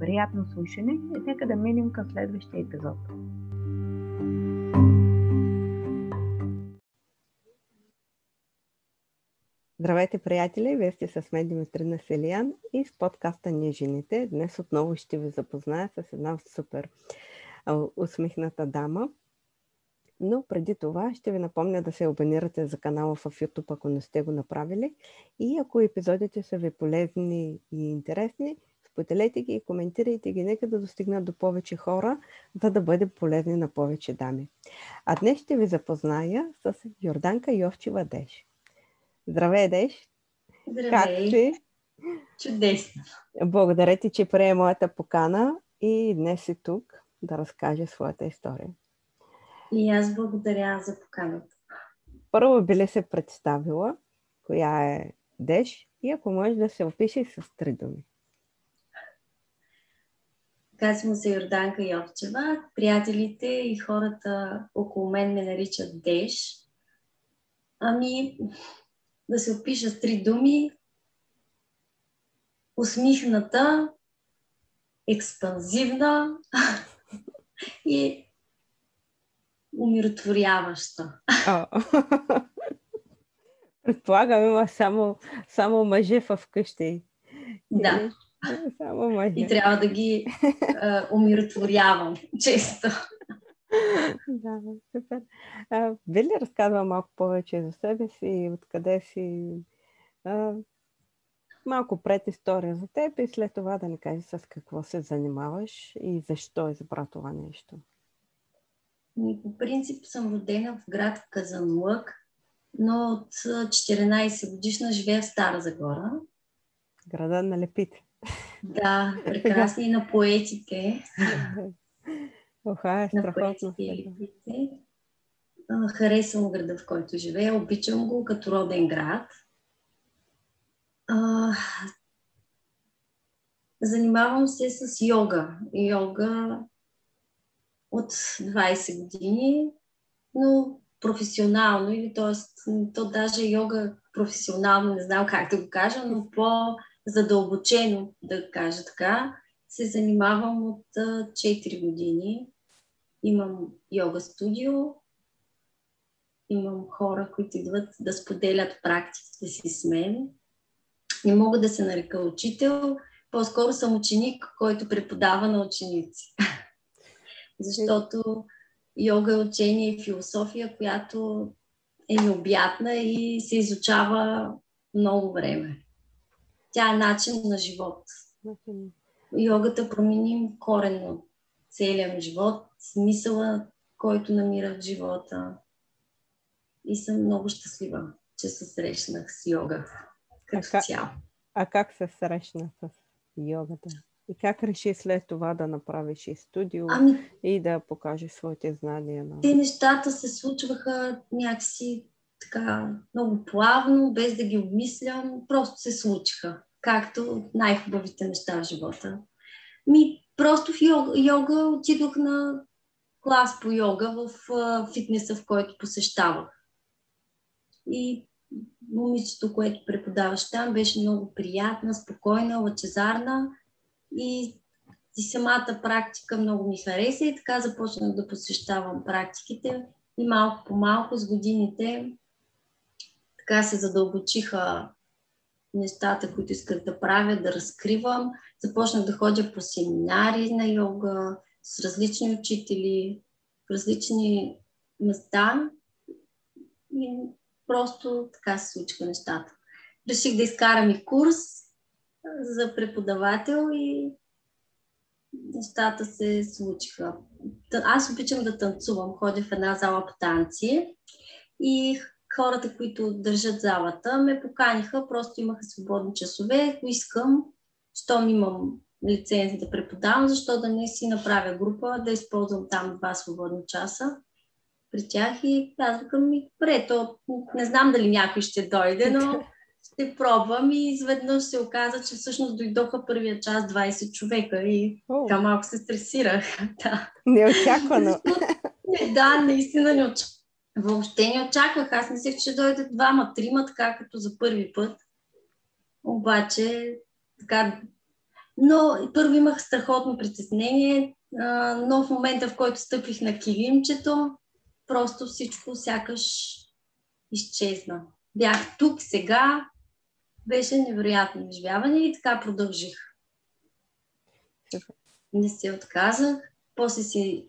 Приятно слушане и нека да минем към следващия епизод. Здравейте, приятели! Вие сте с мен Димитрина Селиян и с подкаста Ние жените. Днес отново ще ви запозная с една супер усмихната дама. Но преди това ще ви напомня да се абонирате за канала в YouTube, ако не сте го направили. И ако епизодите са ви полезни и интересни, споделете ги и коментирайте ги. Нека да достигнат до повече хора, за да бъде полезни на повече дами. А днес ще ви запозная с Йорданка Йовчева Деш. Здравей, Деш! Здравей! Как си? Чудесно! Благодаря ти, че прие моята покана и днес си тук да разкаже своята история. И аз благодаря за поканата. Първо би ли се представила, коя е Деш и ако можеш да се опишеш с три думи. Казвам се Йорданка Йовчева. Приятелите и хората около мен ме наричат Деш. Ами, да се опиша с три думи. Усмихната, експанзивна и умиротворяваща. Предполагам, има само, само мъже в къщи. Да. Само мъже. И трябва да ги а, умиротворявам често. да, супер. А, би ли разказва малко повече за себе си, откъде си? А, малко пред история за теб и след това да ни кажеш с какво се занимаваш и защо е избра това нещо. По принцип съм родена в град Казанлък, но от 14 годишна живея в Стара Загора. Града на лепите. Да, прекрасни на поетите. Оха, е страхотно. Харесвам града, в който живея. Обичам го като роден град. А, занимавам се с йога. Йога от 20 години, но професионално, или т.е. то даже йога професионално, не знам как да го кажа, но по-задълбочено да кажа така, се занимавам от 4 години. Имам йога студио, имам хора, които идват да споделят практиките си с мен. Не мога да се нарека учител, по-скоро съм ученик, който преподава на ученици. Защото йога е учение и философия, която е необятна и се изучава много време. Тя е начин на живот йогата променим коренно целият ми живот, смисъла, който намира в живота. И съм много щастлива, че се срещнах с йога като а цяло. А как се срещна с йогата? И как реши след това да направиш и студио ами, и да покажеш своите знания? На... Те нещата се случваха някакси така много плавно, без да ги обмислям, просто се случиха както най-хубавите неща в живота. Ми, просто в йога, йога отидох на клас по йога в фитнеса, в който посещавах. И момичето, което преподаваш там, беше много приятна, спокойна, лъчезарна и, и самата практика много ми хареса и така започнах да посещавам практиките и малко по малко с годините така се задълбочиха нещата, които исках да правя, да разкривам. Започнах да ходя по семинари на йога с различни учители в различни места и просто така се случиха нещата. Реших да изкарам и курс за преподавател и нещата се случиха. Аз обичам да танцувам, ходя в една зала по танци и хората, които държат залата, ме поканиха, просто имаха свободни часове, ако искам, щом имам лиценз да преподавам, защо да не си направя група, да използвам там два свободни часа при тях и аз викам ми, добре, то не знам дали някой ще дойде, но ще пробвам и изведнъж се оказа, че всъщност дойдоха първия час 20 човека и така малко се стресирах. да. Неочаквано. не, да, наистина не очаквах. Въобще не очаквах. Аз мислех, че дойдат двама, трима, така като за първи път. Обаче, така... Но първо имах страхотно притеснение, но в момента, в който стъпих на килимчето, просто всичко сякаш изчезна. Бях тук, сега, беше невероятно изживяване и така продължих. Не се отказах. После си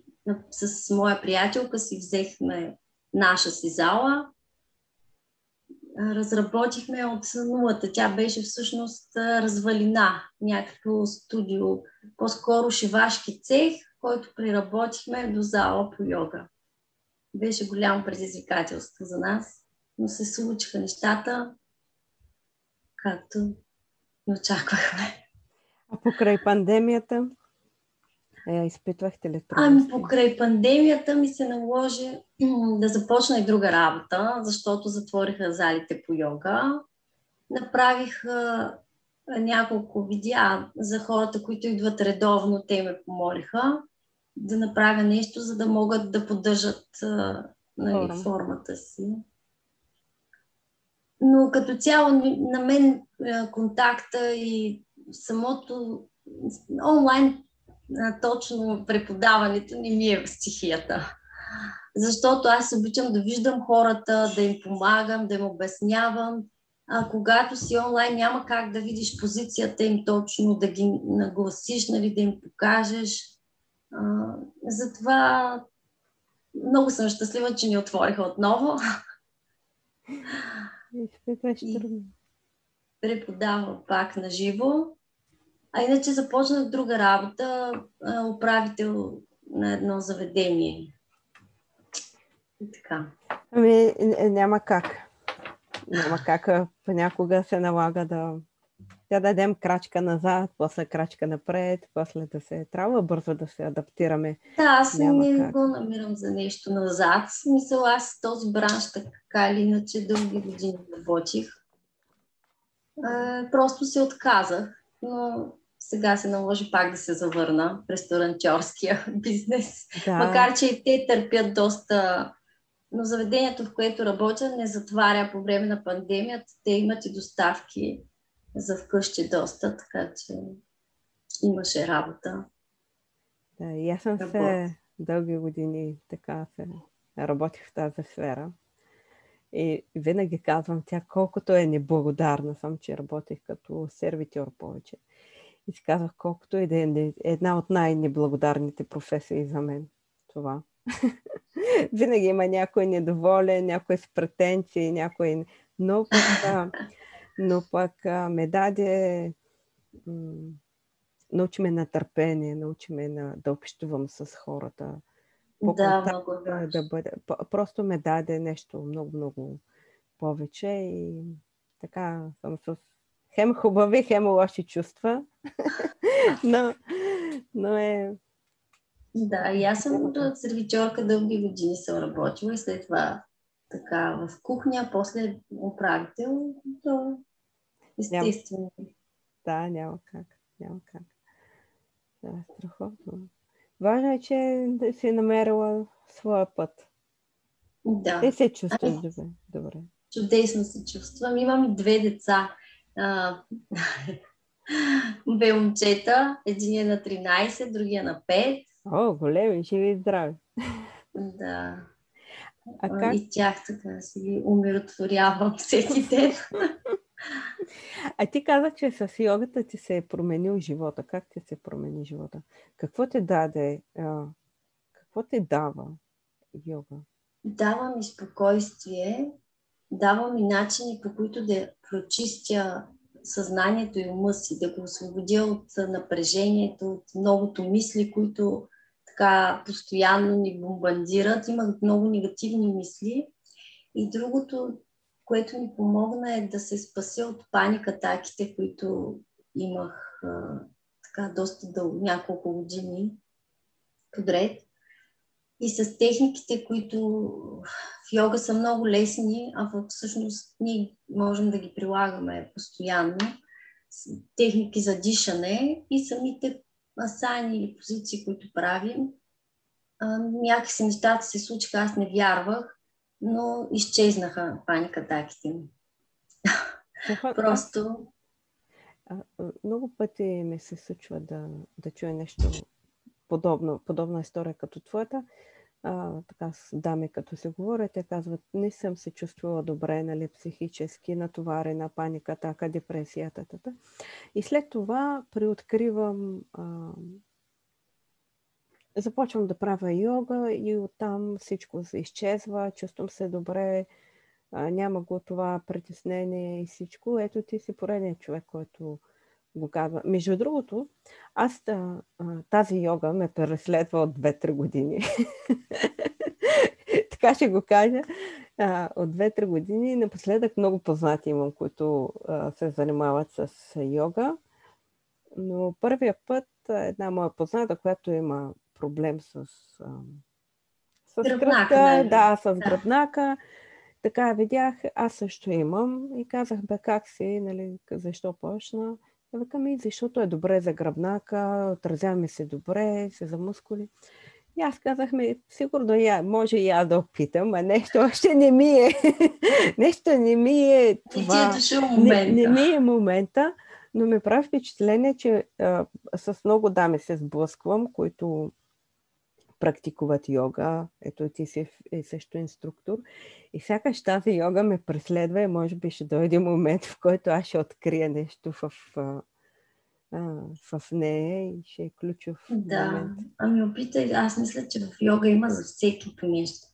с моя приятелка си взехме наша си зала. Разработихме от нулата. Тя беше всъщност развалина, някакво студио, по-скоро шивашки цех, който преработихме до зала по йога. Беше голямо предизвикателство за нас, но се случиха нещата, както не очаквахме. А покрай пандемията? Е, изпитвахте ли трудности? Ами покрай пандемията ми се наложи да започна и друга работа, защото затвориха залите по йога. Направих няколко видеа за хората, които идват редовно. Те ме помолиха да направя нещо, за да могат да поддържат нали, формата си. Но като цяло на мен контакта и самото онлайн точно преподаването не ми е в стихията. Защото аз обичам да виждам хората, да им помагам, да им обяснявам. А когато си онлайн, няма как да видиш позицията им точно, да ги нагласиш, нали, да им покажеш. А, затова много съм щастлива, че ни отвориха отново. И преподавам пак на живо. А иначе започнах друга работа, управител на едно заведение. И така. Ами, няма как. Няма как. Понякога се налага да, да дадем крачка назад, после крачка напред, после да се трябва бързо да се адаптираме. Да, аз няма не как. го намирам за нещо назад. Смисъл, аз този бранш така или иначе дълги години работих. просто се отказах. Но сега се наложи пак да се завърна в ресторантьорския бизнес. Да. Макар, че и те търпят доста... Но заведението, в което работя, не затваря по време на пандемията. Те имат и доставки за вкъщи доста, така че имаше работа. Да, и аз съм се дълги години така се работих в тази сфера. И винаги казвам тя колкото е неблагодарна съм, че работих като сервитьор повече. И си казах, колкото и да е една от най-неблагодарните професии за мен. Това. Винаги има някой недоволен, някой с претенции, някой... Но пък, но пък ме даде... научи ме на търпение, научи ме на, да общувам с хората. Да, много да, да бъде. Просто ме даде нещо много-много повече и така съм с хем хубави, хем лоши чувства. но, но е... Да, и аз съм сервичорка дълги години съм работила и след това така в кухня, после управител, то естествено. Няма, да, няма как. Няма как. Да, страхотно. Важно е, че да си намерила своя път. Да. Те се чувстваш добре. добре. Чудесно се чувствам. Имам и две деца две момчета. Един е на 13, другия на 5. О, големи, живи и здрави. Да. А как? И тях така си умиротворявам всеки ден. А ти каза, че с йогата ти се е променил живота. Как ти се промени живота? Какво ти даде? какво ти дава йога? Дава ми спокойствие, дава ми начини по които да прочистя съзнанието и ума си, да го освободя от напрежението, от многото мисли, които така постоянно ни бомбандират. Имах много негативни мисли. И другото, което ми помогна е да се спася от паникатаките, които имах а, така доста дълго, няколко години подред. И с техниките, които в йога са много лесни, а всъщност ние можем да ги прилагаме постоянно. Техники за дишане и самите асани или позиции, които правим. някакси нещата се случиха, аз не вярвах, но изчезнаха паникатаките ми. Просто... много пъти ми се случва да, да чуя нещо подобно, подобна история като твоята. А, така с дами, като се говорят, те казват, не съм се чувствала добре, нали, психически натоварена, паника, така, депресията. Тата. И след това приоткривам, а, започвам да правя йога и оттам всичко се изчезва, чувствам се добре, а, няма го това притеснение и всичко. Ето ти си поредният човек, който го казва. Между другото, аз тази йога ме преследва от 2-3 години. така ще го кажа. От 2-3 години напоследък много познати имам, които се занимават с йога. Но първия път една моя позната, която има проблем с, с гръбнака, нали? да, с гръбнака. Така видях, аз също имам и казах, бе, как си, нали, защо почна? Викам и защото е добре за гръбнака, отразяваме се добре, се за мускули. И аз казахме, сигурно я, може и аз да опитам, а нещо още не ми е. нещо не ми е това. Не, не ми е момента, но ми прави впечатление, че а, с много дами се сблъсквам, които практикуват йога. Ето ти си е също инструктор. И сякаш тази йога ме преследва и може би ще дойде момент, в който аз ще открия нещо в, в нея и ще е ключов да. момент. Ами опитай, аз мисля, че в йога има за всеки по нещо.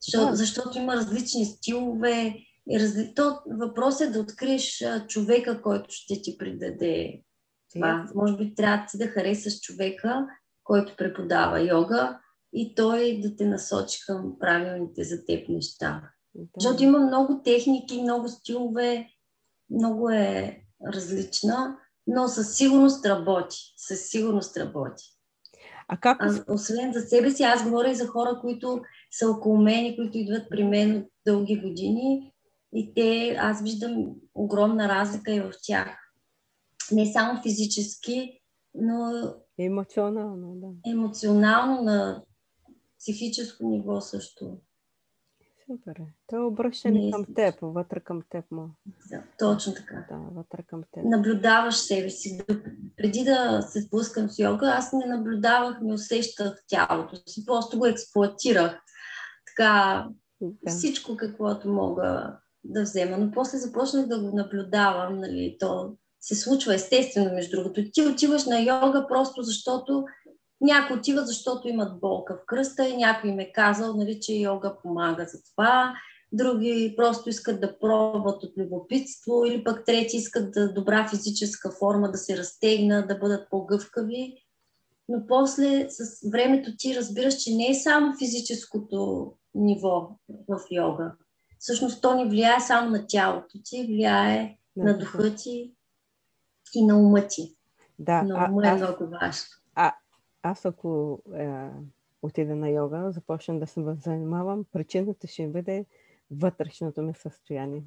Защо, да. Защото има различни стилове. И разли... То, въпрос е да откриеш човека, който ще ти придаде това. Може би трябва да ти да харесаш човека, който преподава йога, и той да те насочи към правилните за теб неща. Да. Защото има много техники, много стилове, много е различна, но със сигурност работи. Със сигурност работи. А как? А, освен за себе си, аз говоря и за хора, които са около мен, които идват при мен от дълги години и те, аз виждам огромна разлика и в тях. Не само физически, но емоционално, да. Емоционално на психическо ниво също. Супер. То е обръщане към теб, вътре към теб му. Да, точно така. Да, вътре към теб. Наблюдаваш себе си. Преди да се спускам с йога, аз не наблюдавах, не усещах тялото си. Просто го експлуатирах. Така, да. всичко каквото мога да взема. Но после започнах да го наблюдавам. Нали, то се случва естествено, между другото. Ти отиваш на йога просто защото някои отиват, защото имат болка в кръста и някой им е казал, нали, че йога помага за това. Други просто искат да пробват от любопитство или пък трети искат да добра физическа форма, да се разтегнат, да бъдат по-гъвкави. Но после с времето ти разбираш, че не е само физическото ниво в йога. Всъщност то не влияе само на тялото ти, влияе на духа ти и на ума ти. Да, на ума а, е много важно. А, аз ако е, отида на йога, започна да се занимавам, причината ще бъде вътрешното ми състояние.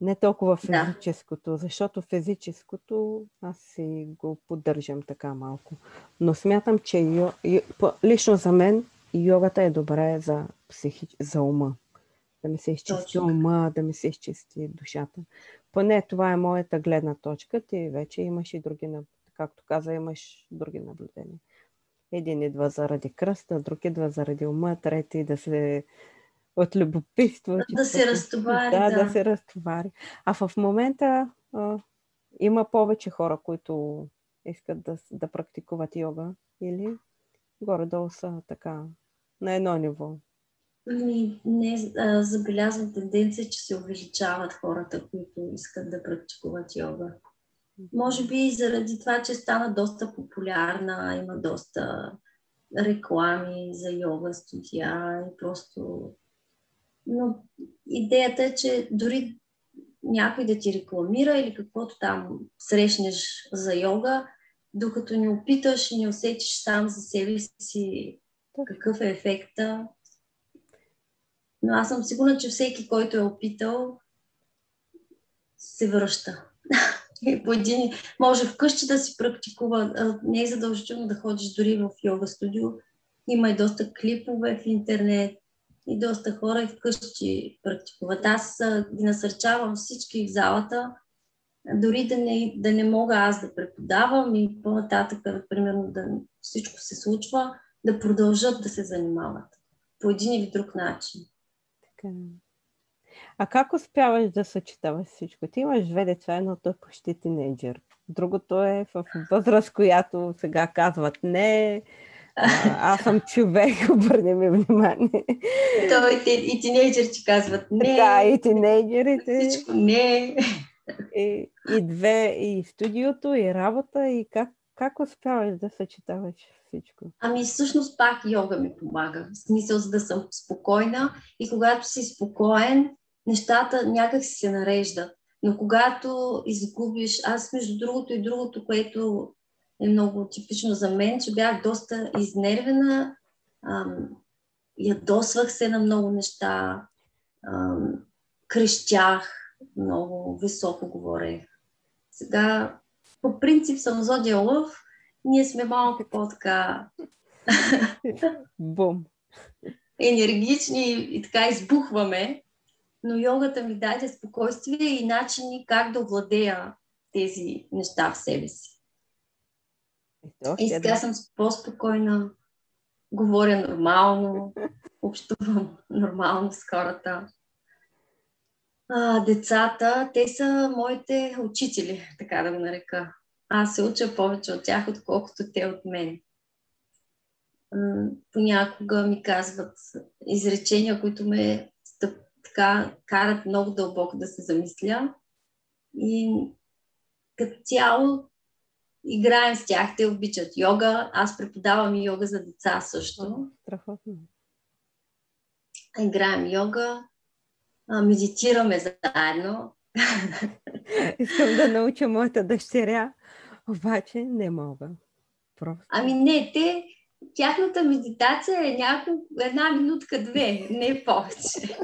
Не толкова физическото, да. защото физическото аз си го поддържам така малко. Но смятам, че йо, лично за мен йогата е добре за, психи, за ума. Да ми се изчисти Точно. ума, да ми се изчисти душата. Поне това е моята гледна точка. Ти вече имаш и други, както каза, имаш други наблюдения. Един идва заради кръста, друг идва заради ума, трети да се от любопитство. Да се разтовари. Да, да, да се разтовари. А в момента а, има повече хора, които искат да, да практикуват йога или горе-долу са така на едно ниво. Ми, не а, забелязвам тенденция, че се увеличават хората, които искат да практикуват йога. Може би заради това, че стана доста популярна, има доста реклами за йога студия и просто... Но идеята е, че дори някой да ти рекламира или каквото там срещнеш за йога, докато не опиташ и не усетиш сам за себе си какъв е ефекта. Но аз съм сигурна, че всеки, който е опитал, се връща. по един, може вкъщи да си практикува, не е задължително да ходиш дори в йога студио. Има и доста клипове в интернет и доста хора и вкъщи практикуват. Аз ги насърчавам всички в залата, дори да не, да не мога аз да преподавам и по-нататък, примерно, да всичко се случва, да продължат да се занимават по един или друг начин. Така. А как успяваш да съчетаваш всичко? Ти имаш две деца, едното е почти тинейджър. Другото е в възраст, която сега казват не, аз съм човек, обърни ми внимание. То и, и тинейджерите казват не. Да, и тинейджерите. Всичко не. И, и две, и студиото, и работа, и как, как успяваш да съчетаваш всичко? Ами всъщност пак йога ми помага. В смисъл, за да съм спокойна и когато си спокоен, нещата някак си се нареждат. Но когато изгубиш, аз между другото и другото, което е много типично за мен, че бях доста изнервена, ам, ядосвах се на много неща, ам, крещях, много високо говорех. Сега, по принцип съм зодия лъв, ние сме малко по-така Бум. енергични и така избухваме, но йогата ми даде спокойствие и начини как да овладея тези неща в себе си. И сега съм по-спокойна, говоря нормално, общувам нормално с хората. А, децата, те са моите учители, така да го нарека. Аз се уча повече от тях, отколкото те от мен. Понякога ми казват изречения, които ме така карат много дълбоко да се замисля. И като цяло играем с тях, те обичат йога. Аз преподавам йога за деца също. Страхотно. Играем йога, медитираме заедно. Искам да науча моята дъщеря, обаче не мога. Просто. Ами не, те, тяхната медитация е няколко, една минутка, две, не повече.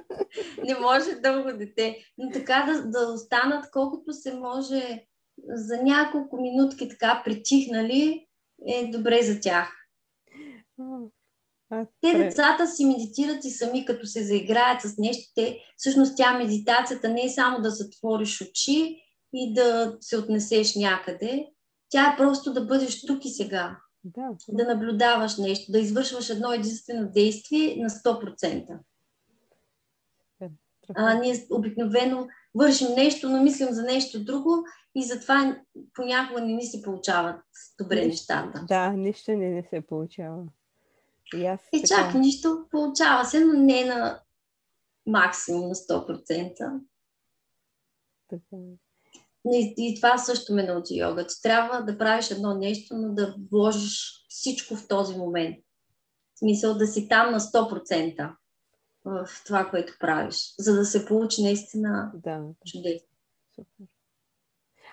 не може дълго дете. Но така да, да останат колкото се може за няколко минутки така притихнали, е добре за тях. Те децата си медитират и сами, като се заиграят с нещо. Те, всъщност тя медитацията не е само да затвориш очи и да се отнесеш някъде. Тя е просто да бъдеш тук и сега. Да, да наблюдаваш нещо, да извършваш едно единствено действие на 100%. Е, а, ние обикновено вършим нещо, но мислим за нещо друго и затова понякога не ни се получават добре нещата. Да, нищо не, не се получава. И, аз и така... чак, нищо получава се, но не на максимум на 100%. Така. И, и това също ме научи йога, че трябва да правиш едно нещо, но да вложиш всичко в този момент. В смисъл да си там на 100% в това, което правиш, за да се получи наистина да. чудесно. Супер.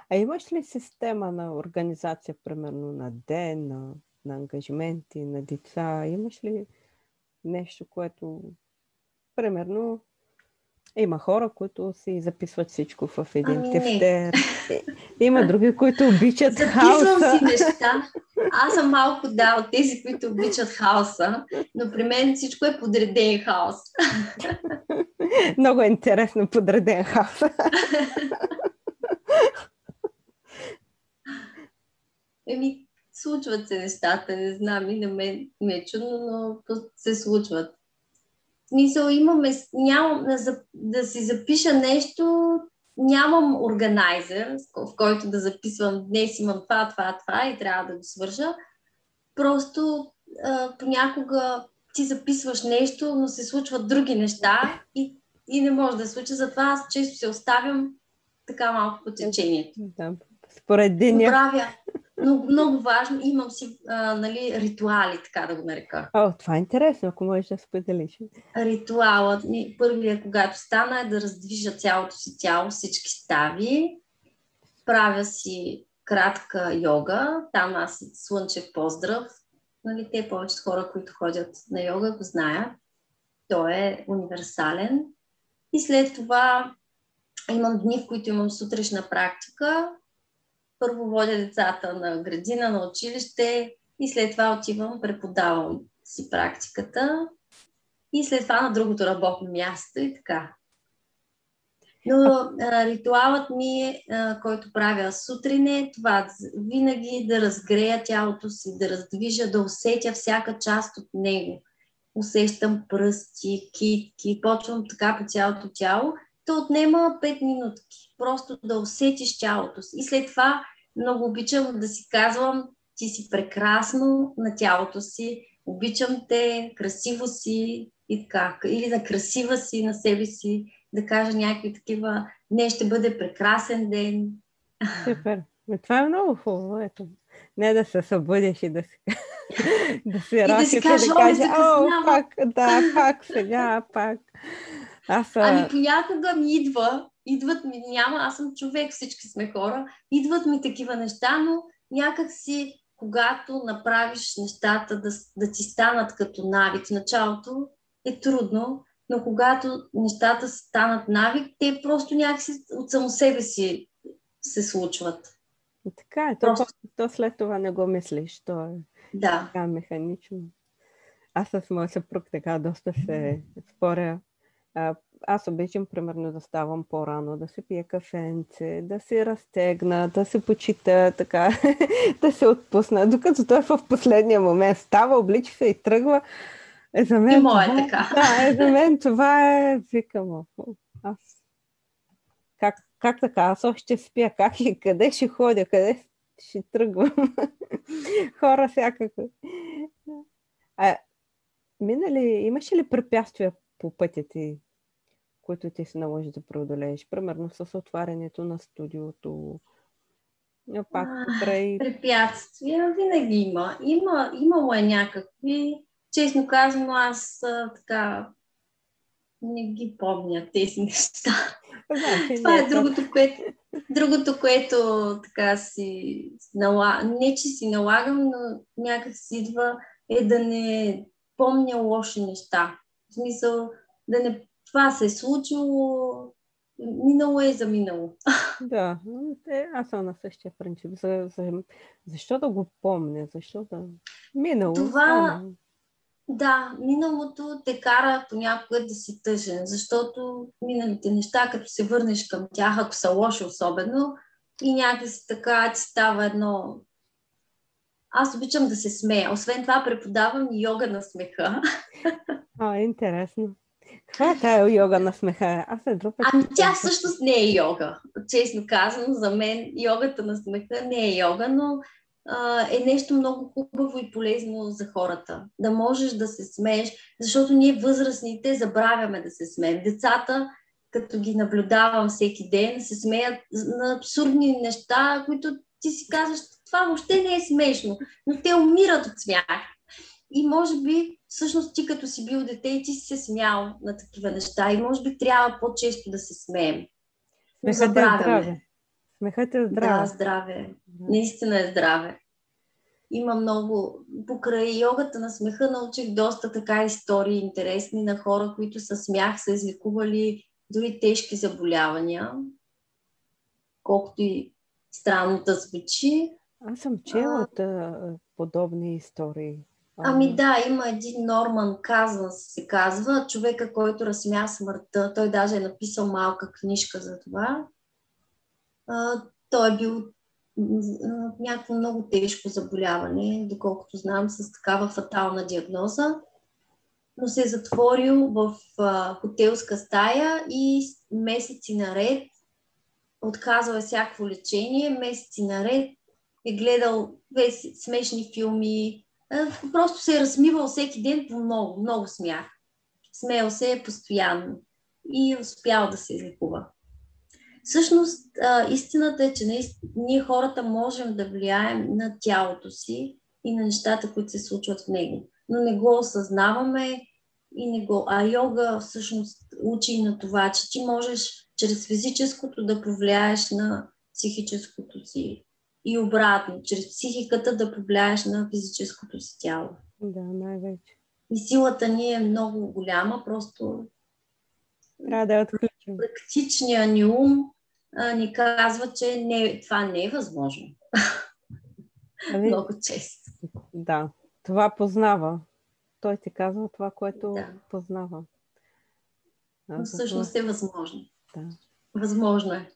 А имаш ли система на организация, примерно на ден, на, на ангажименти, на деца? Имаш ли нещо, което, примерно, има хора, които си записват всичко в един ами тефтер. Има други, които обичат Записвам хаоса. Записвам си неща. Аз съм малко, да, от тези, които обичат хаоса, но при мен всичко е подреден хаос. Много е интересно подреден хаос. Еми, случват се нещата, не знам, и на мен ме е чудно, но се случват смисъл имаме, нямам да, да си запиша нещо, нямам органайзер, в който да записвам днес имам това, това, това и трябва да го свържа. Просто а, понякога ти записваш нещо, но се случват други неща и, и не може да се случи. Затова аз често се оставям така малко по течението. Да, според деня. Правя. Много, много важно. Имам си а, нали, ритуали, така да го нарека. О, това е интересно, ако можеш да споделиш. Ритуалът ми, първият, когато стана, е да раздвижа цялото си тяло, всички стави. Правя си кратка йога. Там аз слънчев поздрав. Нали, те повечето хора, които ходят на йога, го знаят. Той е универсален. И след това имам дни, в които имам сутрешна практика. Първо водя децата на градина, на училище и след това отивам, преподавам си практиката и след това на другото работно място и така. Но а, ритуалът ми, е, а, който правя сутрин е това винаги да разгрея тялото си, да раздвижа, да усетя всяка част от него. Усещам пръсти, китки, почвам така по цялото тяло. То отнема 5 минутки. Просто да усетиш тялото си. И след това много обичам да си казвам, ти си прекрасно на тялото си, обичам те, красиво си и така. Или на красива си на себе си да кажа някакви такива, не ще бъде прекрасен ден. Супер. Това е много хубаво. Ето. Не да се събудиш и да се да се разкипи и да, си да каже, о, пак, да, пак сега, пак. Аз, Ами понякога ми идва, идват ми, няма, аз съм човек, всички сме хора, идват ми такива неща, но някак си, когато направиш нещата да, да ти станат като навик в началото, е трудно, но когато нещата станат навик, те просто някакси от само себе си се случват. Така е, то, просто... то след това не го мислиш, то е да. така механично. Аз с моя съпруг така доста се споря. А, аз обичам, примерно, да ставам по-рано, да се пия кафенце, да се разтегна, да се почита, така, да се отпусна. Докато той в последния момент става, облича се и тръгва. Е, за мен, и това, така. Да, е, за мен това е, викам, аз как, как така, аз още спя, как и къде ще ходя, къде ще тръгвам. Хора всякакви. А, минали, имаш ли препятствия по пътя ти, които ти се наложи да преодолееш? Примерно с отварянето на студиото, пак покрай... Препятствия винаги има. има. Имало е някакви честно казано, аз а, така не ги помня тези неща. Да, Това е, е другото, което, другото, което така си налагам. Не, че си налагам, но някак си идва е да не помня лоши неща. В смисъл, да не... Това се е случило, минало е за минало. Да, е, аз съм на същия принцип. За, за, защо да го помня? Защо да... Минало. Това, стана. Да, миналото те кара понякога да си тъжен, защото миналите неща, като се върнеш към тях, ако са лоши особено, и някакси така ти става едно... Аз обичам да се смея. Освен това преподавам йога на смеха. А, интересно. Каква е тая йога на смеха? Аз е друг Ами тя всъщност не е йога. Честно казано, за мен йогата на смеха не е йога, но е нещо много хубаво и полезно за хората. Да можеш да се смееш, защото ние възрастните забравяме да се смеем. Децата, като ги наблюдавам всеки ден, се смеят на абсурдни неща, които ти си казваш, това въобще не е смешно, но те умират от смях. И може би, всъщност ти като си бил дете и ти си се смял на такива неща и може би трябва по-често да се смеем. Смехът е здраве. Смехът е здраве. Да, здраве. Наистина е здраве. Има много. Покрай йогата на смеха научих доста така истории интересни на хора, които със смях са излекували дори тежки заболявания. Колкото и странно да звучи. Аз съм чела а, подобни истории. Ами да, има един Норман Казан, се казва, човека, който разсмя смъртта. Той даже е написал малка книжка за това. А, той е бил някакво много тежко заболяване, доколкото знам, с такава фатална диагноза, но се е затворил в а, хотелска стая и месеци наред отказва е всякакво лечение, месеци наред е гледал смешни филми, просто се е размивал всеки ден по много, много смях. Смеял се е постоянно и е успял да се излекува. Всъщност, истината е, че ние хората можем да влияем на тялото си и на нещата, които се случват в него. Но не го осъзнаваме и не го. А йога всъщност учи на това, че ти можеш чрез физическото да повлияеш на психическото си и обратно, чрез психиката да повлияеш на физическото си тяло. Да, най-вече. И силата ни е много голяма, просто трябва да я отключим. Практичният ни ум а, ни казва, че не, това не е възможно. Ами, много често. Да, това познава. Той ти казва това, което да. познава. Но всъщност е възможно. Да. Възможно е.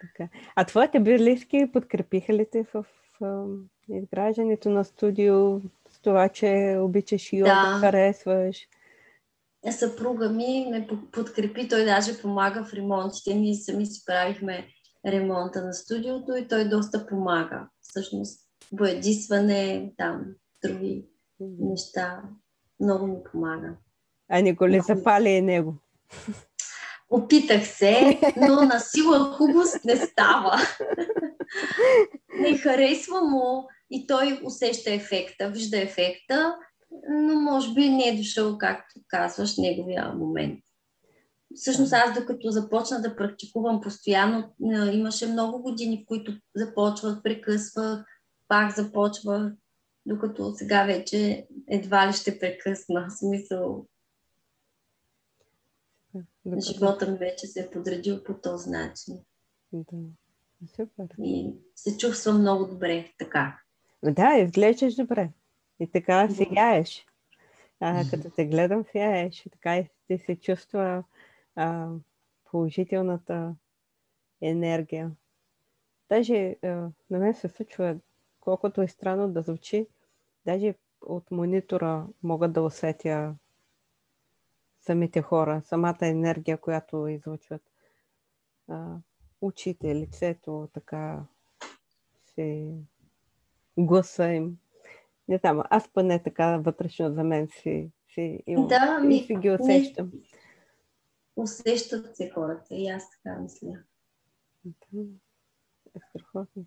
Така. А твоите близки подкрепиха ли те в, в изграждането на студио, с това, че обичаш йога, да. харесваш? Съпруга ми ме подкрепи, той даже помага в ремонтите. Ние сами си правихме ремонта на студиото и той доста помага. Всъщност, боядисване, там, други неща. Много ми помага. А не го ли запали и него? Опитах се, но на сила хубост не става. не харесва му и той усеща ефекта, вижда ефекта, но може би не е дошъл, както казваш, неговия момент. Всъщност аз докато започна да практикувам постоянно, имаше много години, в които започвах, прекъсвах, пак започвах, докато сега вече едва ли ще прекъсна. В смисъл, докато... живота ми вече се е подредил по този начин. Да, супер. И се чувствам много добре така. Да, изглеждаш добре. И така сияеш. А, като те гледам, сияеш. И така и ти се чувства а, положителната енергия. Даже а, на мен се случва, колкото е странно да звучи, даже от монитора мога да усетя самите хора, самата енергия, която излучват. А, очите, лицето, така се гласа им не знам, аз поне така вътрешно за мен си, си имам да, ми, и си ги усещам. Усещат се хората и аз така мисля. Да, е страхотно.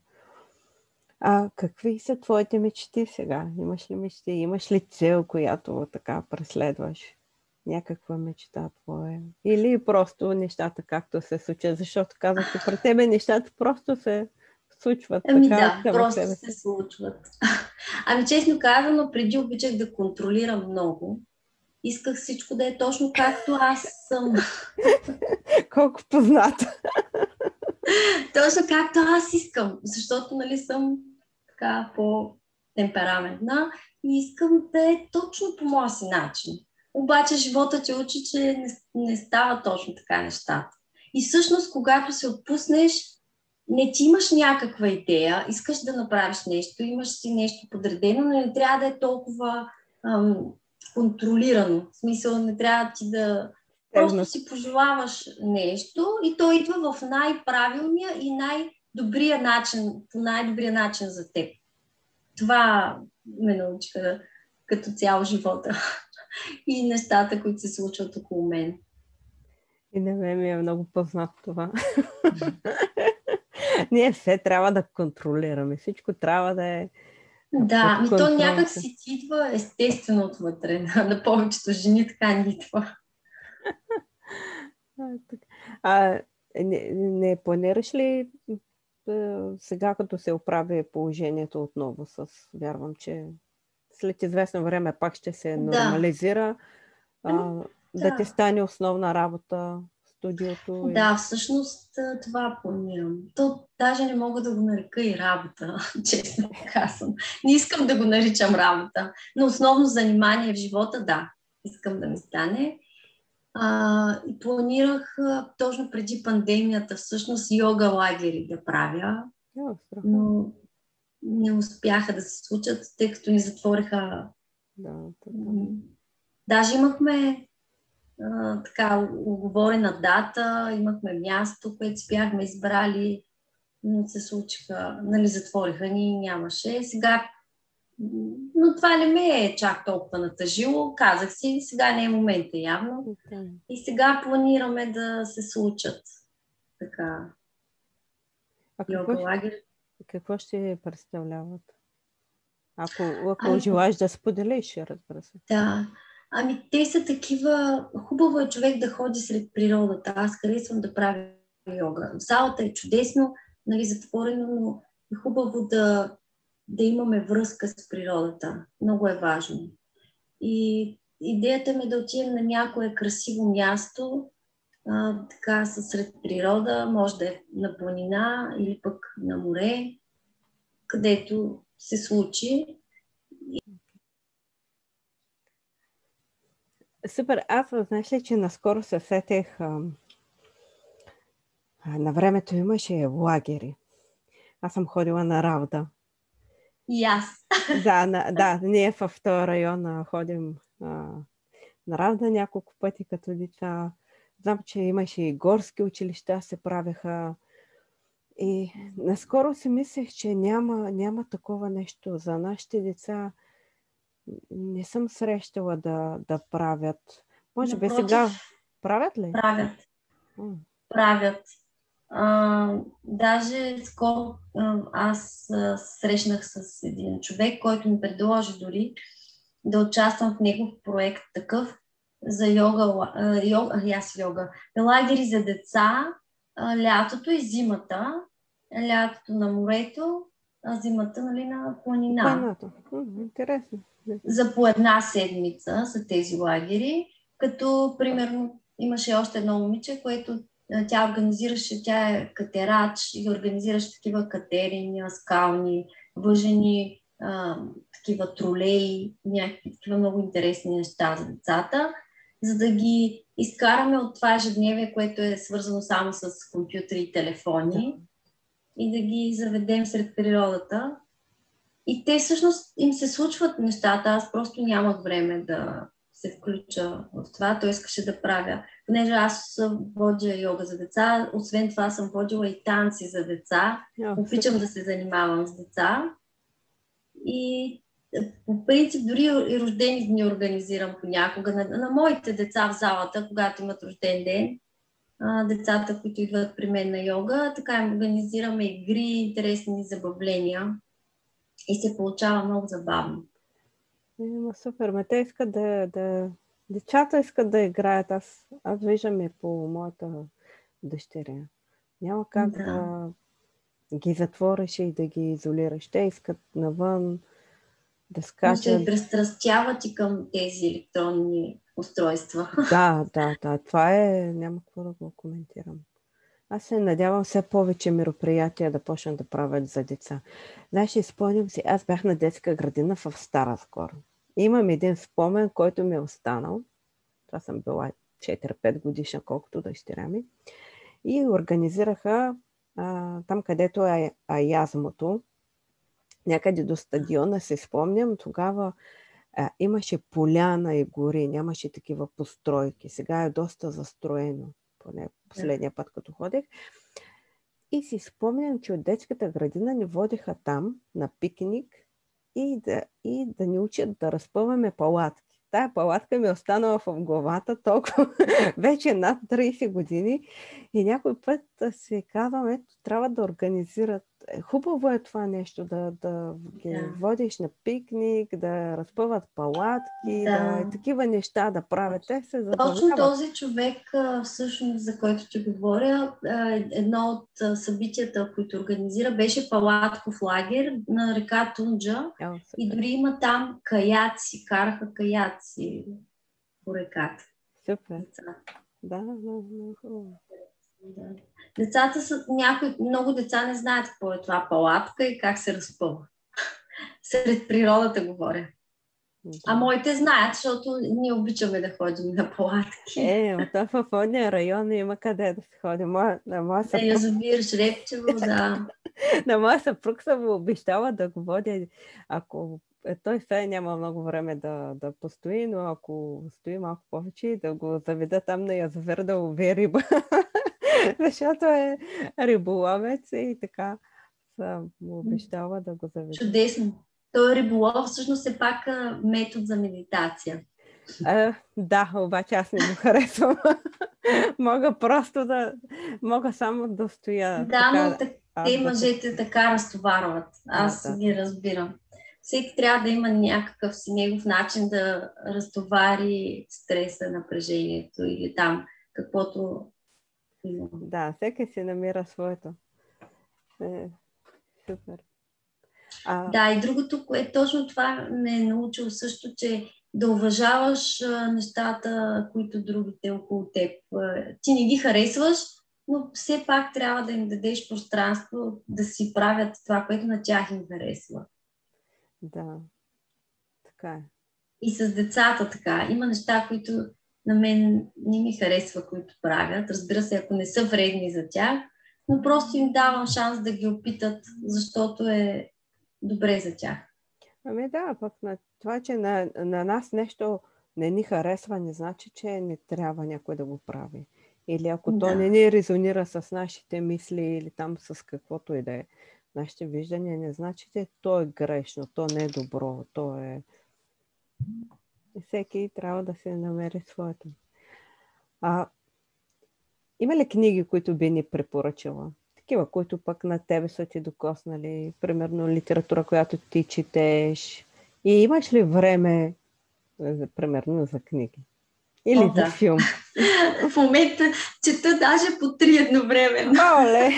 А какви са твоите мечти сега? Имаш ли мечти? Имаш ли цел, която така преследваш? Някаква мечта твоя? Или просто нещата както се случат? Защото казвате, пред тебе нещата просто се случват. Ами така, да, просто себе. се случват. Ами честно казано, преди обичах да контролирам много. Исках всичко да е точно както аз съм. Колко позната. точно както аз искам, защото нали съм така по-темпераментна и искам да е точно по моя си начин. Обаче живота те учи, че не, не става точно така нещата. И всъщност, когато се отпуснеш, не ти имаш някаква идея, искаш да направиш нещо, имаш си нещо подредено, но не трябва да е толкова ам, контролирано. В смисъл, не трябва ти да... Просто си пожелаваш нещо и то идва в най-правилния и най-добрия начин, по най-добрия начин за теб. Това ме научиха като цяло живота и нещата, които се случват около мен. И на мен ми е много познато това. Ние все трябва да контролираме. Всичко трябва да е. Да, ми то някак си идва естествено отвътре. На повечето жени така ни идва. А не, не планираш ли сега, като се оправи положението отново с, вярвам, че след известно време пак ще се нормализира, да, а, да. да ти стане основна работа студиото? И... Да, всъщност това планирам. То даже не мога да го нарека и работа, честно казвам. Не искам да го наричам работа, но основно занимание в живота, да, искам да ми стане. А, и планирах а, точно преди пандемията всъщност йога лагери да правя, но не успяха да се случат, тъй като ни затвориха. Да, Даже имахме така оговорена дата, имахме място, което си бяхме избрали, но се случиха, нали, затвориха ни, нямаше. Сега Но това не ме е чак толкова натъжило. Казах си, сега не е момента явно. И сега планираме да се случат. Така. А какво, ще, какво ще представляват? Ако, ако ами, желаеш да споделиш, разбира се. Да. Ами те са такива... Хубаво е човек да ходи сред природата. Аз харесвам да правя йога. В залата е чудесно, нали, затворено, но е хубаво да, да имаме връзка с природата. Много е важно. И идеята ми е да отидем на някое красиво място, а, така сред природа, може да е на планина или пък на море, където се случи. Супер. Аз знаеш ли, че наскоро се сетех на времето имаше лагери. Аз съм ходила на Равда. И аз. Да, на, да, ние в този район ходим а, на Равда няколко пъти като деца. Знам, че имаше и горски училища се правеха. И наскоро си мислех, че няма, няма такова нещо за нашите деца. Не съм срещала да, да правят. Може би сега правят ли? Правят. Правят. А, даже скоро аз срещнах с един човек, който ми предложи дори да участвам в негов проект такъв за йога, йога, аз йога, лагери за деца лятото и зимата. Лятото на морето, а зимата нали, на планина. Планината. Интересно. За по една седмица са тези лагери, като примерно имаше още едно момиче, което тя организираше, тя е катерач и организираше такива катерения, скални, въжени, а, такива тролеи, някакви такива много интересни неща за децата, за да ги изкараме от това ежедневие, което е свързано само с компютри и телефони и да ги заведем сред природата. И те всъщност им се случват нещата, аз просто нямах време да, се включа в това. Той искаше да правя. Понеже аз водя йога за деца, освен това съм водила и танци за деца. Обичам да се занимавам с деца. И по принцип дори и рождени дни организирам понякога на, на моите деца в залата, когато имат рожден ден. А, децата, които идват при мен на йога, така им организираме игри, интересни забавления и се получава много забавно. Има супер. Ме те искат да, да... Децата искат да играят. Аз, аз виждам и по моята дъщеря. Няма как да. да ги затвориш и да ги изолираш. Те искат навън да скачат. Се пристрастяват и към тези електронни устройства. Да, да, да. Това е... Няма какво да го коментирам. Аз се надявам все повече мероприятия да почнат да правят за деца. Знаеш, изпълням си, аз бях на детска градина в Стара скоро. Имам един спомен, който ми е останал. Това съм била 4-5 годишна, колкото дъщеря ми. И организираха а, там, където е аязмото, някъде до стадиона, се спомням, тогава а, имаше поляна и гори, нямаше такива постройки. Сега е доста застроено, поне последния път, като ходех. И си спомням, че от детската градина ни водиха там на пикник и да, и да ни учат да разпъваме палатки. Тая палатка ми е останала в главата толкова вече над 30 години и някой път си казвам, ето, трябва да организират хубаво е това нещо, да, да ги да. водиш на пикник, да разпъват палатки, да. да такива неща да правят. Те се забавляват. Точно този човек, всъщност, за който ти говоря, едно от събитията, които организира, беше палатков лагер на река Тунджа. О, и дори има там каяци, караха каяци по реката. Супер. Да, много, много хубаво. Да. Децата са, някои, много деца не знаят какво е това палатка и как се разпълва. Сред природата говоря. А моите знаят, защото ние обичаме да ходим на палатки. Е, от в водния район има къде да се ходи. Моя, на моя съпруг... Да, язовир, Жребчево, да. на моя съпруг съм обещала да го водя, ако е, той сега няма много време да, да постои, но ако стои малко повече, да го заведа там на язовир да лови риба. защото е риболовец и така му обещала да го заведа. Чудесно. той риболов всъщност е пак метод за медитация. А, да, обаче аз не го харесвам. мога просто да... Мога само да стоя. Да, така, но те мъжете така разтоварват. Аз да, да. ги разбирам. Всеки трябва да има някакъв си негов начин да разтовари стреса, напрежението или там каквото. Да, всеки си намира своето. Е, супер. А... Да, и другото, което точно това ме е научил също, че да уважаваш а, нещата, които другите около теб. Ти не ги харесваш, но все пак трябва да им дадеш пространство да си правят това, което на тях им харесва. Да, така е. И с децата така. Има неща, които на мен не ми харесва, които правят. Разбира се, ако не са вредни за тях, но просто им давам шанс да ги опитат, защото е добре за тях. Ами да, пък на това, че на, на нас нещо не ни харесва, не значи, че не трябва някой да го прави. Или ако да. то не ни резонира с нашите мисли или там с каквото и да е, нашите виждания, не значи, че то е грешно, то не е добро, то е... Всеки трябва да се намери своето. А, има ли книги, които би ни препоръчала? Такива, които пък на тебе са ти докоснали, примерно литература, която ти четеш. И имаш ли време, примерно, за книги? Или О, за да. филм? В момента чета даже по три едновременно. Оле!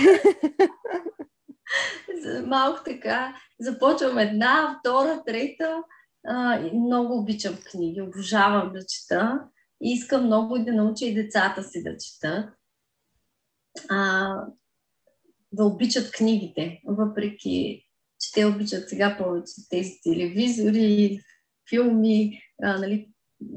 Малко така. Започвам една, втора, трета. А, много обичам книги, обожавам да чета. И искам много да науча и децата си да четат. А, да обичат книгите, въпреки че те обичат сега повече тези телевизори, филми, а, нали,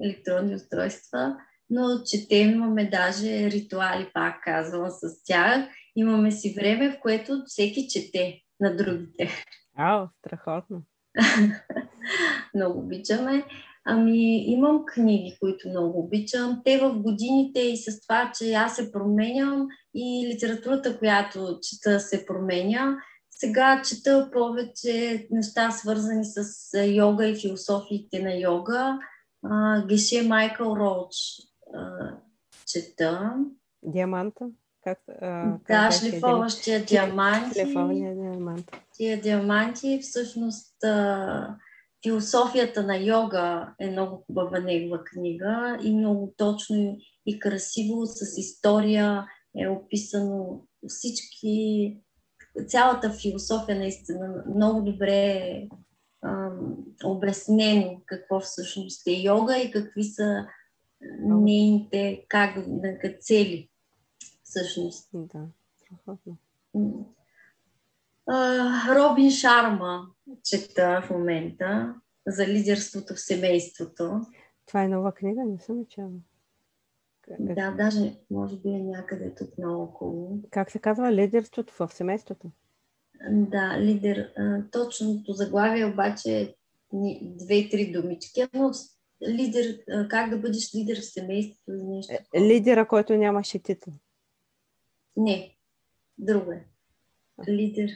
електронни устройства, но четем, имаме даже ритуали, пак казвам, с тях. Имаме си време, в което всеки чете на другите. Ао, страхотно. много обичаме. Ами, имам книги, които много обичам. Те в годините и с това, че аз се променям и литературата, която чета, се променя. Сега чета повече неща, свързани с йога и философиите на йога. Геше Майкъл Роуч чета. Диаманта? Как, а, да, шлифоващия диаманти. Шлифовния диамант. Тия диаманти, всъщност а, философията на йога е много хубава негова книга и много точно и красиво с история е описано всички, цялата философия наистина много добре обяснено какво всъщност е йога и какви са нейните как, цели всъщност. Да, страхотно. Робин Шарма чета в момента за лидерството в семейството. Това е нова книга, не съм чела. Да, даже може би е някъде тук наоколо. Как се казва лидерството в семейството? Да, лидер. Точното заглавие обаче е две-три думички, но лидер, как да бъдеш лидер в семейството нещо. Е, лидера, който нямаше титул. Не, друго е. Лидер.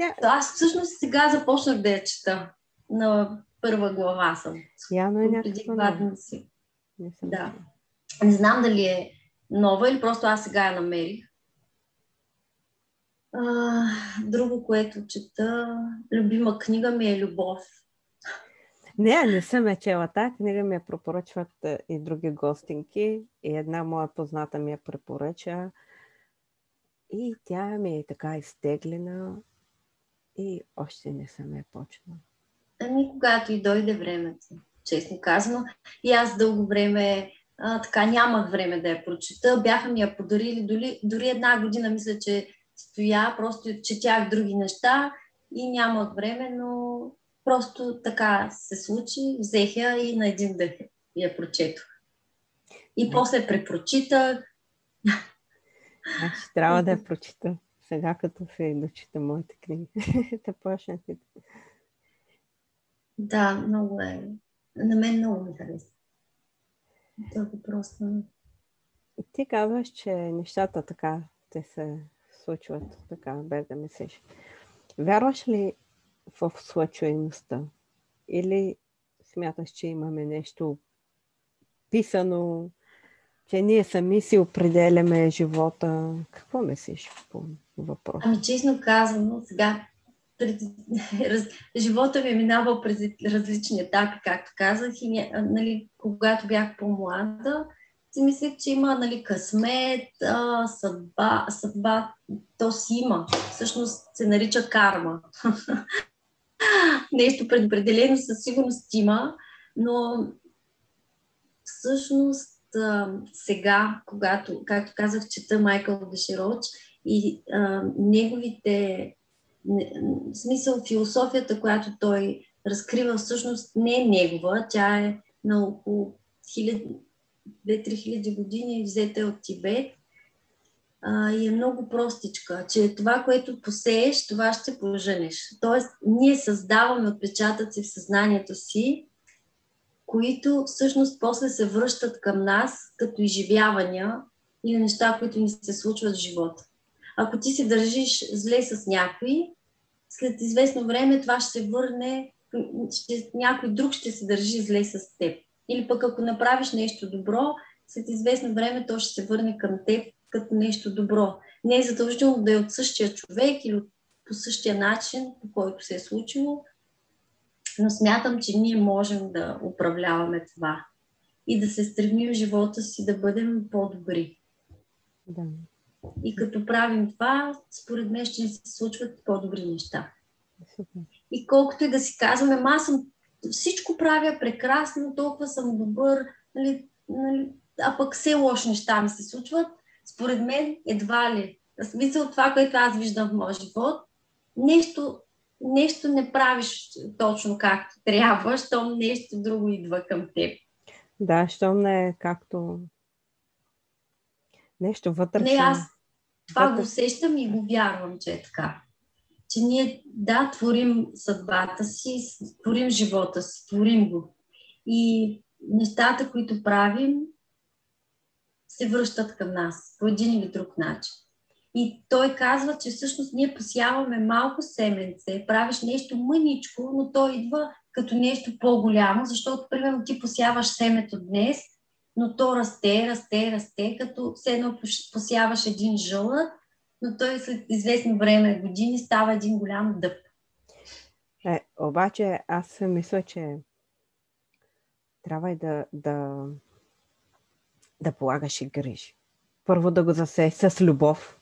Yeah. Аз всъщност сега започнах да я чета. На първа глава съм. Явно е някаква нова. Да. Не знам дали е нова или просто аз сега я намерих. А, друго, което чета, любима книга ми е Любов. Не, не съм я чела. Та книга ми я препоръчват и други гостинки. И една моя позната ми я препоръча. И тя ми е така изтеглена. И още не съм я почнала. Ами, когато и дойде времето, честно казано. И аз дълго време а, така нямах време да я прочета. Бяха ми я подарили дори, дори една година, мисля, че стоя, просто четях други неща и нямах време, но просто така се случи, взех я и на един дъх я прочетох. И после препрочитах. Аз трябва да я прочита сега, като се дочита моите книги. Те почнати. Да, много е. На мен много ми харесва. Това просто. Ти казваш, че нещата така те се случват така, без да мислиш. Вярваш ли в случайността? Или смяташ, че имаме нещо писано, че ние сами си определяме живота? Какво мислиш по въпроса? Ами честно казано, сега раз, живота ми е минавал през различни етапи, както казах, и нали, когато бях по-млада, си мислех, че има нали, късмет, а, съдба, съдба, то си има. Всъщност се нарича карма. Нещо предопределено със сигурност има, но всъщност а, сега, когато, както казах, чета Майкъл Дешероч и а, неговите в смисъл философията, която той разкрива, всъщност не е негова, тя е на около 2-3 хиляди години, взета е от Тибет а, и е много простичка, че това, което посееш, това ще поженеш. Тоест, ние създаваме отпечатъци в съзнанието си, които всъщност после се връщат към нас като изживявания или неща, които ни се случват в живота. Ако ти се държиш зле с някой, след известно време това ще се върне, ще, някой друг ще се държи зле с теб. Или пък ако направиш нещо добро, след известно време то ще се върне към теб като нещо добро. Не е задължително да е от същия човек или по същия начин, по който се е случило, но смятам, че ние можем да управляваме това и да се стремим в живота си да бъдем по-добри. Да. И като правим това, според мен ще ни се случват по-добри неща. И колкото и да си казваме, аз съм всичко правя прекрасно, толкова съм добър, нали, нали, а пък все лоши неща ми се случват, според мен едва ли. В смисъл това, което аз виждам в моя живот, нещо, нещо не правиш точно както трябва, щом нещо друго идва към теб. Да, щом не е както нещо вътрешно. Не, аз това го усещам и го вярвам, че е така. Че ние, да, творим съдбата си, творим живота си, творим го. И нещата, които правим, се връщат към нас по един или друг начин. И той казва, че всъщност ние посяваме малко семенце, правиш нещо мъничко, но то идва като нещо по-голямо, защото, примерно, ти посяваш семето днес, но то расте, расте, расте, като все едно посяваш един жълъд, но той след известно време, години, става един голям дъб. Е, обаче аз мисля, че трябва и да, да, да полагаш и грижи. Първо да го засееш с любов.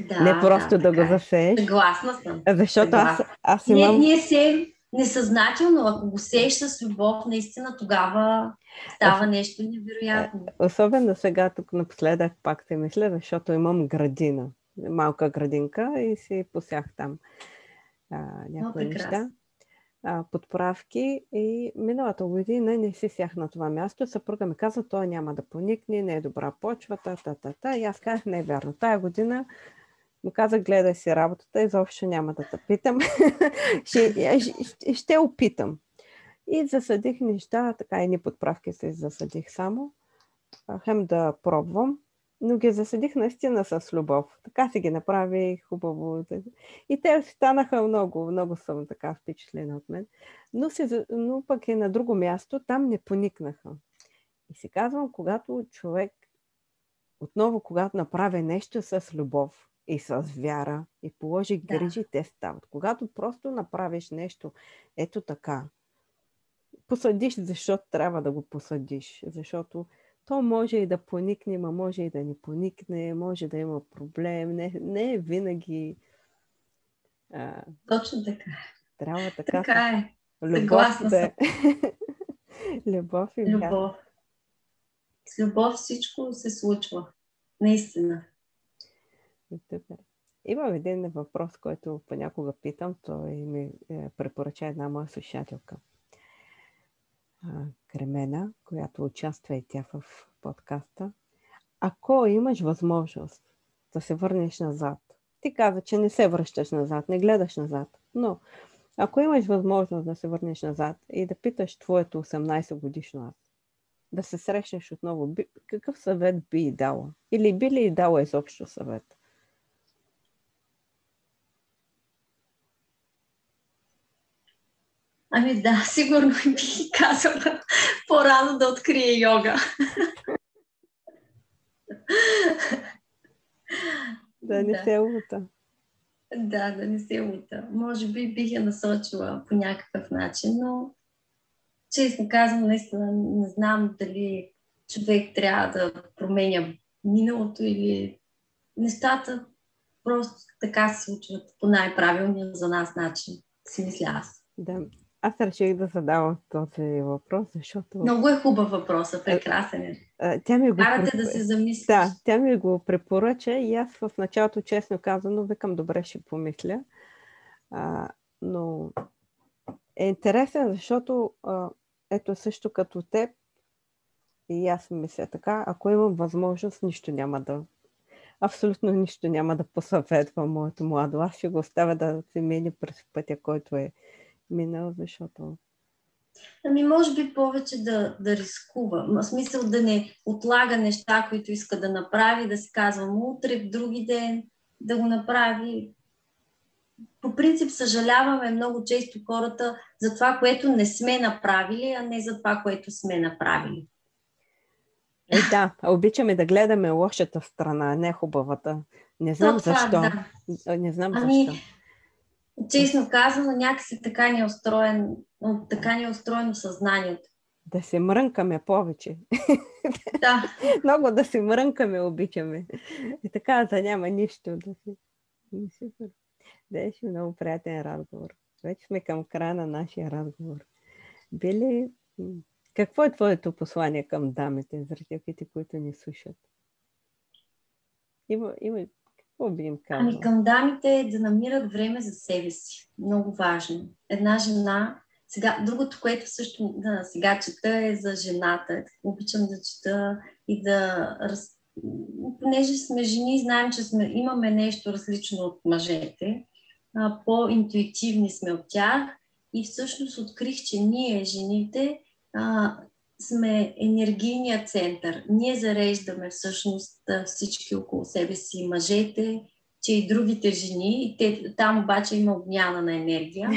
Да, не просто да, да го е. засееш. Съгласна съм. Защото Съгласна. аз, аз имам... Ние, ние се несъзнателно, ако го сееш с любов, наистина тогава става нещо невероятно. Е, особено сега, тук напоследък пак се мисля, защото имам градина, малка градинка и си посях там а, някои О, неща, а, подправки и миналата година не си сях на това място. Съпруга ми каза, той няма да поникне, не е добра почвата, та, та, та. И аз казах, не е вярно. Тая година му казах, гледай си работата, изобщо няма да те питам. ще, ще, ще опитам. И засадих неща, така и ни подправки се засадих само. Хем да пробвам, но ги засадих наистина с любов. Така си ги направих хубаво. И те станаха много, много съм така впечатлена от мен. Но, си, но пък е на друго място, там не поникнаха. И си казвам, когато човек, отново когато направи нещо с любов, и с вяра и положи грижи, да. те стават. Когато просто направиш нещо, ето така, посадиш, защото трябва да го посадиш, защото то може и да поникне, а може и да не поникне, може да има проблем, не, не е винаги... А, Точно така. Трябва така. Така е. Любов да... любов и. Любов. С любов всичко се случва. Наистина. Имам един въпрос, който понякога питам. Той ми е, препоръча една моя слушателка. Кремена, която участва и тя в подкаста. Ако имаш възможност да се върнеш назад, ти каза, че не се връщаш назад, не гледаш назад, но ако имаш възможност да се върнеш назад и да питаш твоето 18 годишно аз, да се срещнеш отново, какъв съвет би дала? Или би ли дала изобщо съвет? Ами да, сигурно бих казала по-рано да открие йога. да не се лута. Да, да не се лута. Може би бих я насочила по някакъв начин, но честно казвам, наистина не знам дали човек трябва да променя миналото или нещата просто така се случват по най-правилния за нас начин, си мисля аз. Да, аз реших да задавам този въпрос, защото... Много е хубав въпрос, прекрасен е. Тя ми го Карате да се замислиш. Да, тя ми го препоръча и аз в началото, честно казано, викам, добре, ще помисля. А, но е интересен, защото а, ето също като теб, и аз мисля така, ако имам възможност, нищо няма да абсолютно нищо няма да посъветва моето младо. Аз ще го оставя да се мени през пътя, който е минал, защото... Ами, може би повече да, да рискува. В смисъл да не отлага неща, които иска да направи, да си казвам утре, в други ден, да го направи. По принцип съжаляваме много често хората за това, което не сме направили, а не за това, което сме направили. Е, да, обичаме да гледаме лошата страна, не хубавата. Не знам това, защо. Да. Не знам ами, защо. Честно казано, някакси така ни е устроен, така ни е устроено съзнанието. Да се мрънкаме повече. Да. Много да се мрънкаме обичаме. И така, да няма нищо да си. Супер. Беше много приятен разговор. Вече сме към края на нашия разговор. Били какво е твоето послание към дамите, зрителите, които ни слушат? Има, има, какво би им казал? Ами към дамите е да намират време за себе си. Много важно. Една жена, сега, другото, което също да, сега чета е за жената. Обичам да чета и да раз... Понеже сме жени, знаем, че сме, имаме нещо различно от мъжете. по-интуитивни сме от тях и всъщност открих, че ние, жените, а, сме енергийния център. Ние зареждаме всъщност всички около себе си, мъжете, че и другите жени, и те, там обаче има обмяна на енергия.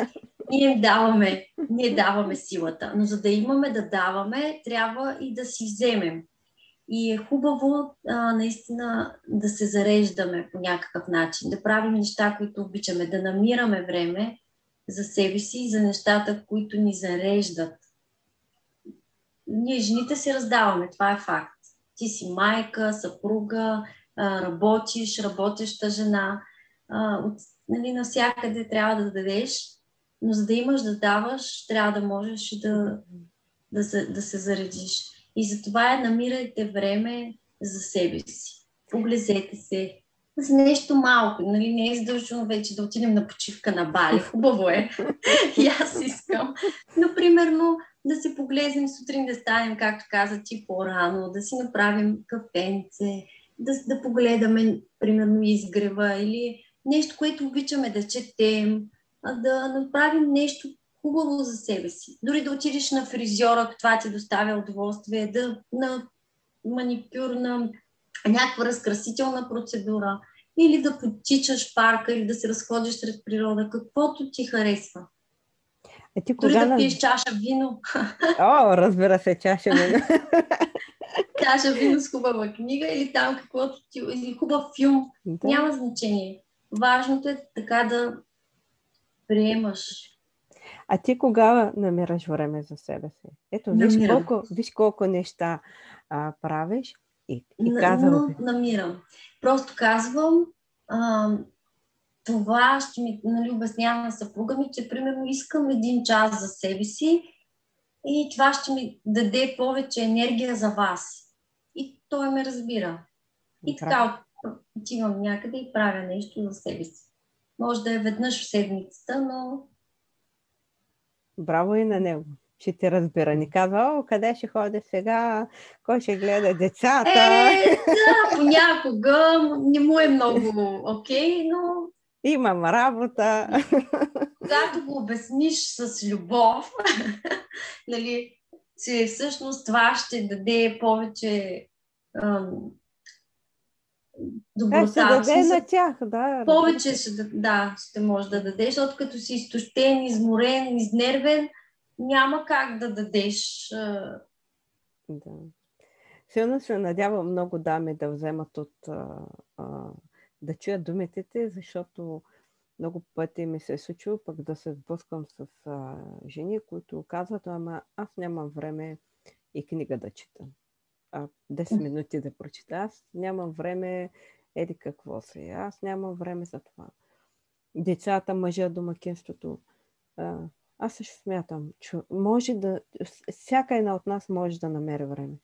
ние даваме, ние даваме силата. Но за да имаме да даваме, трябва и да си вземем. И е хубаво а, наистина да се зареждаме по някакъв начин, да правим неща, които обичаме, да намираме време за себе си и за нещата, които ни зареждат ние жените си раздаваме, това е факт. Ти си майка, съпруга, работиш, работеща жена, от, нали, навсякъде трябва да дадеш, но за да имаш да даваш, трябва да можеш да, да, се, да се заредиш. И затова е намирайте време за себе си. Поглезете се. За нещо малко. Нали, не е задължено вече да отидем на почивка на Бали. Хубаво е. и аз искам. Но, примерно, да си поглезнем сутрин, да станем, както каза ти, по-рано, да си направим кафенце, да, да погледаме, примерно, изгрева или нещо, което обичаме да четем, да направим нещо хубаво за себе си. Дори да отидеш на фризьора, ако това ти доставя удоволствие, да на маникюр, на някаква разкрасителна процедура, или да потичаш парка, или да се разходиш сред природа, каквото ти харесва. Е, ти кога Дори да пиеш чаша вино. О, разбира се, чаша вино. чаша вино с хубава книга или там каквото ти... или хубав филм. Да. Няма значение. Важното е така да приемаш. А ти кога намираш време за себе си? Ето, виж колко, виж колко неща а, правиш и, и казвам. Намирам. Просто казвам, а, това ще ми нали, обяснява на съпруга ми, че примерно искам един час за себе си и това ще ми даде повече енергия за вас. И той ме разбира. И така отивам някъде и правя нещо за себе си. Може да е веднъж в седмицата, но... Браво и на него. Ще те разбира. Ни казва, о, къде ще ходиш сега, кой ще гледа децата. Е, да, понякога не му е много окей, okay, но имам работа. Когато го обясниш с любов, нали, че всъщност това ще даде повече ам, доброта. Да, ще даде на тях, да. Повече ще, да, ще можеш да дадеш, защото като си изтощен, изморен, изнервен, няма как да дадеш. Да. Силно се надявам много дами да вземат от а, а, да чуят думите защото много пъти ми се е случило пък да се сблъскам с а, жени, които казват, ама аз нямам време и книга да чета. А, 10 минути да прочита. Аз нямам време, еди какво се. Аз нямам време за това. Децата, мъжа, домакинството. А, аз също смятам, че може да, всяка една от нас може да намери време.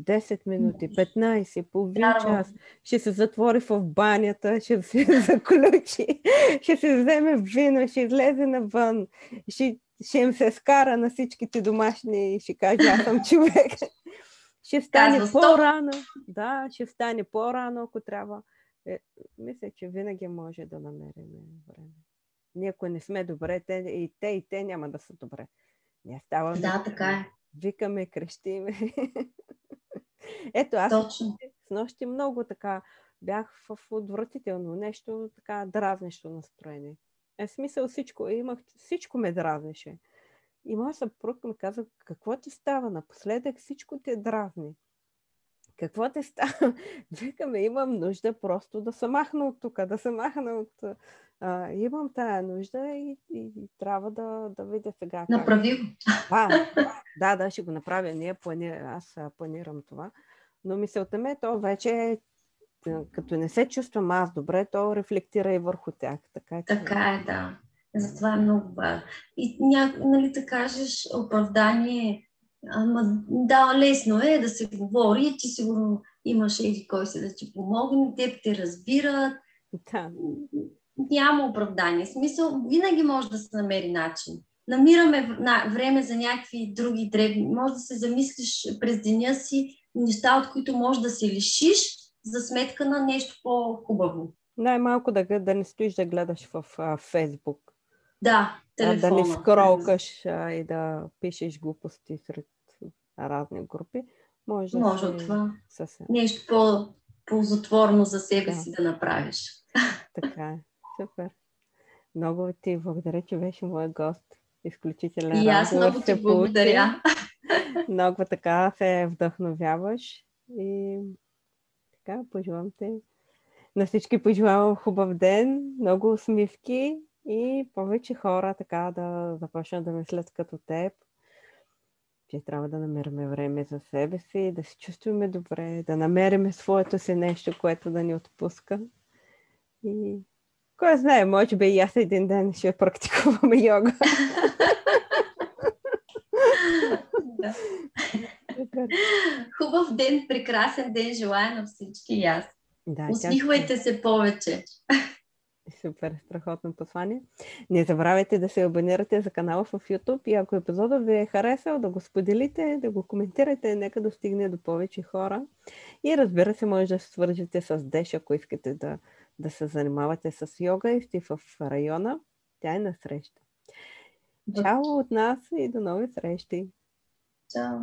10 минути, 15, половин час, ще се затвори в банята, ще се заключи, ще се вземе вино, ще излезе навън, ще, ще им се скара на всичките домашни и ще каже, аз съм човек. Ще стане по-рано. Да, ще стане по-рано, ако трябва. Е, мисля, че винаги може да намерим време. Ние, ако не сме добре, те и те, и те няма да са добре. Не става. Да, така е. Викаме, крещиме. Ето, аз Точно. с нощи много така бях в отвратително нещо, така дразнещо настроение. Е, смисъл всичко, имах, всичко ме дразнеше. И моят съпруг ми каза, какво ти става напоследък, всичко ти е дразни. Какво те става? Викаме, имам нужда просто да се махна от тук, да се махна от... А, имам тая нужда и, и, и трябва да, да видя сега. Направи го. Да, да, ще го направя. Ние плани... Аз планирам това. Но мисълта ми е, то вече като не се чувствам аз добре, то рефлектира и върху тях. Така е, така е да. Затова е много важно. И ня, нали, да кажеш оправдание, ама да, лесно е да се говори, ти сигурно имаш еди кой се да ти помогне, те те разбират. Да. Няма оправдание. Смисъл, винаги може да се намери начин. Намираме време за някакви други дребни. Може да се замислиш през деня си неща, от които може да се лишиш за сметка на нещо по-хубаво. Най-малко да, да не стоиш да гледаш в а, Фейсбук да, телефона. Да не скролкаш а, и да пишеш глупости сред разни групи. Може, може да това. Съвсем. Нещо по-ползотворно за себе да. си да направиш. Така е. Супер. Много ти благодаря, че беше мой гост. Изключителен И аз много ти благодаря. Много така се вдъхновяваш и така пожелавам те. На всички пожелавам хубав ден, много усмивки и повече хора така да започнат да мислят като теб, че трябва да намерим време за себе си, да се чувстваме добре, да намериме своето си нещо, което да ни отпуска. И кой знае, може би и аз един ден ще практикуваме йога. Хубав ден, прекрасен ден желая на всички и аз. Да, Усмихвайте се повече. Супер, страхотно послание. Не забравяйте да се абонирате за канала в YouTube и ако епизода ви е харесал, да го споделите, да го коментирате, нека достигне до повече хора. И разбира се, може да се свържете с Деш, ако искате да, да се занимавате с йога и сте в района. Тя е на среща. Чао от нас и до нови срещи! Чао!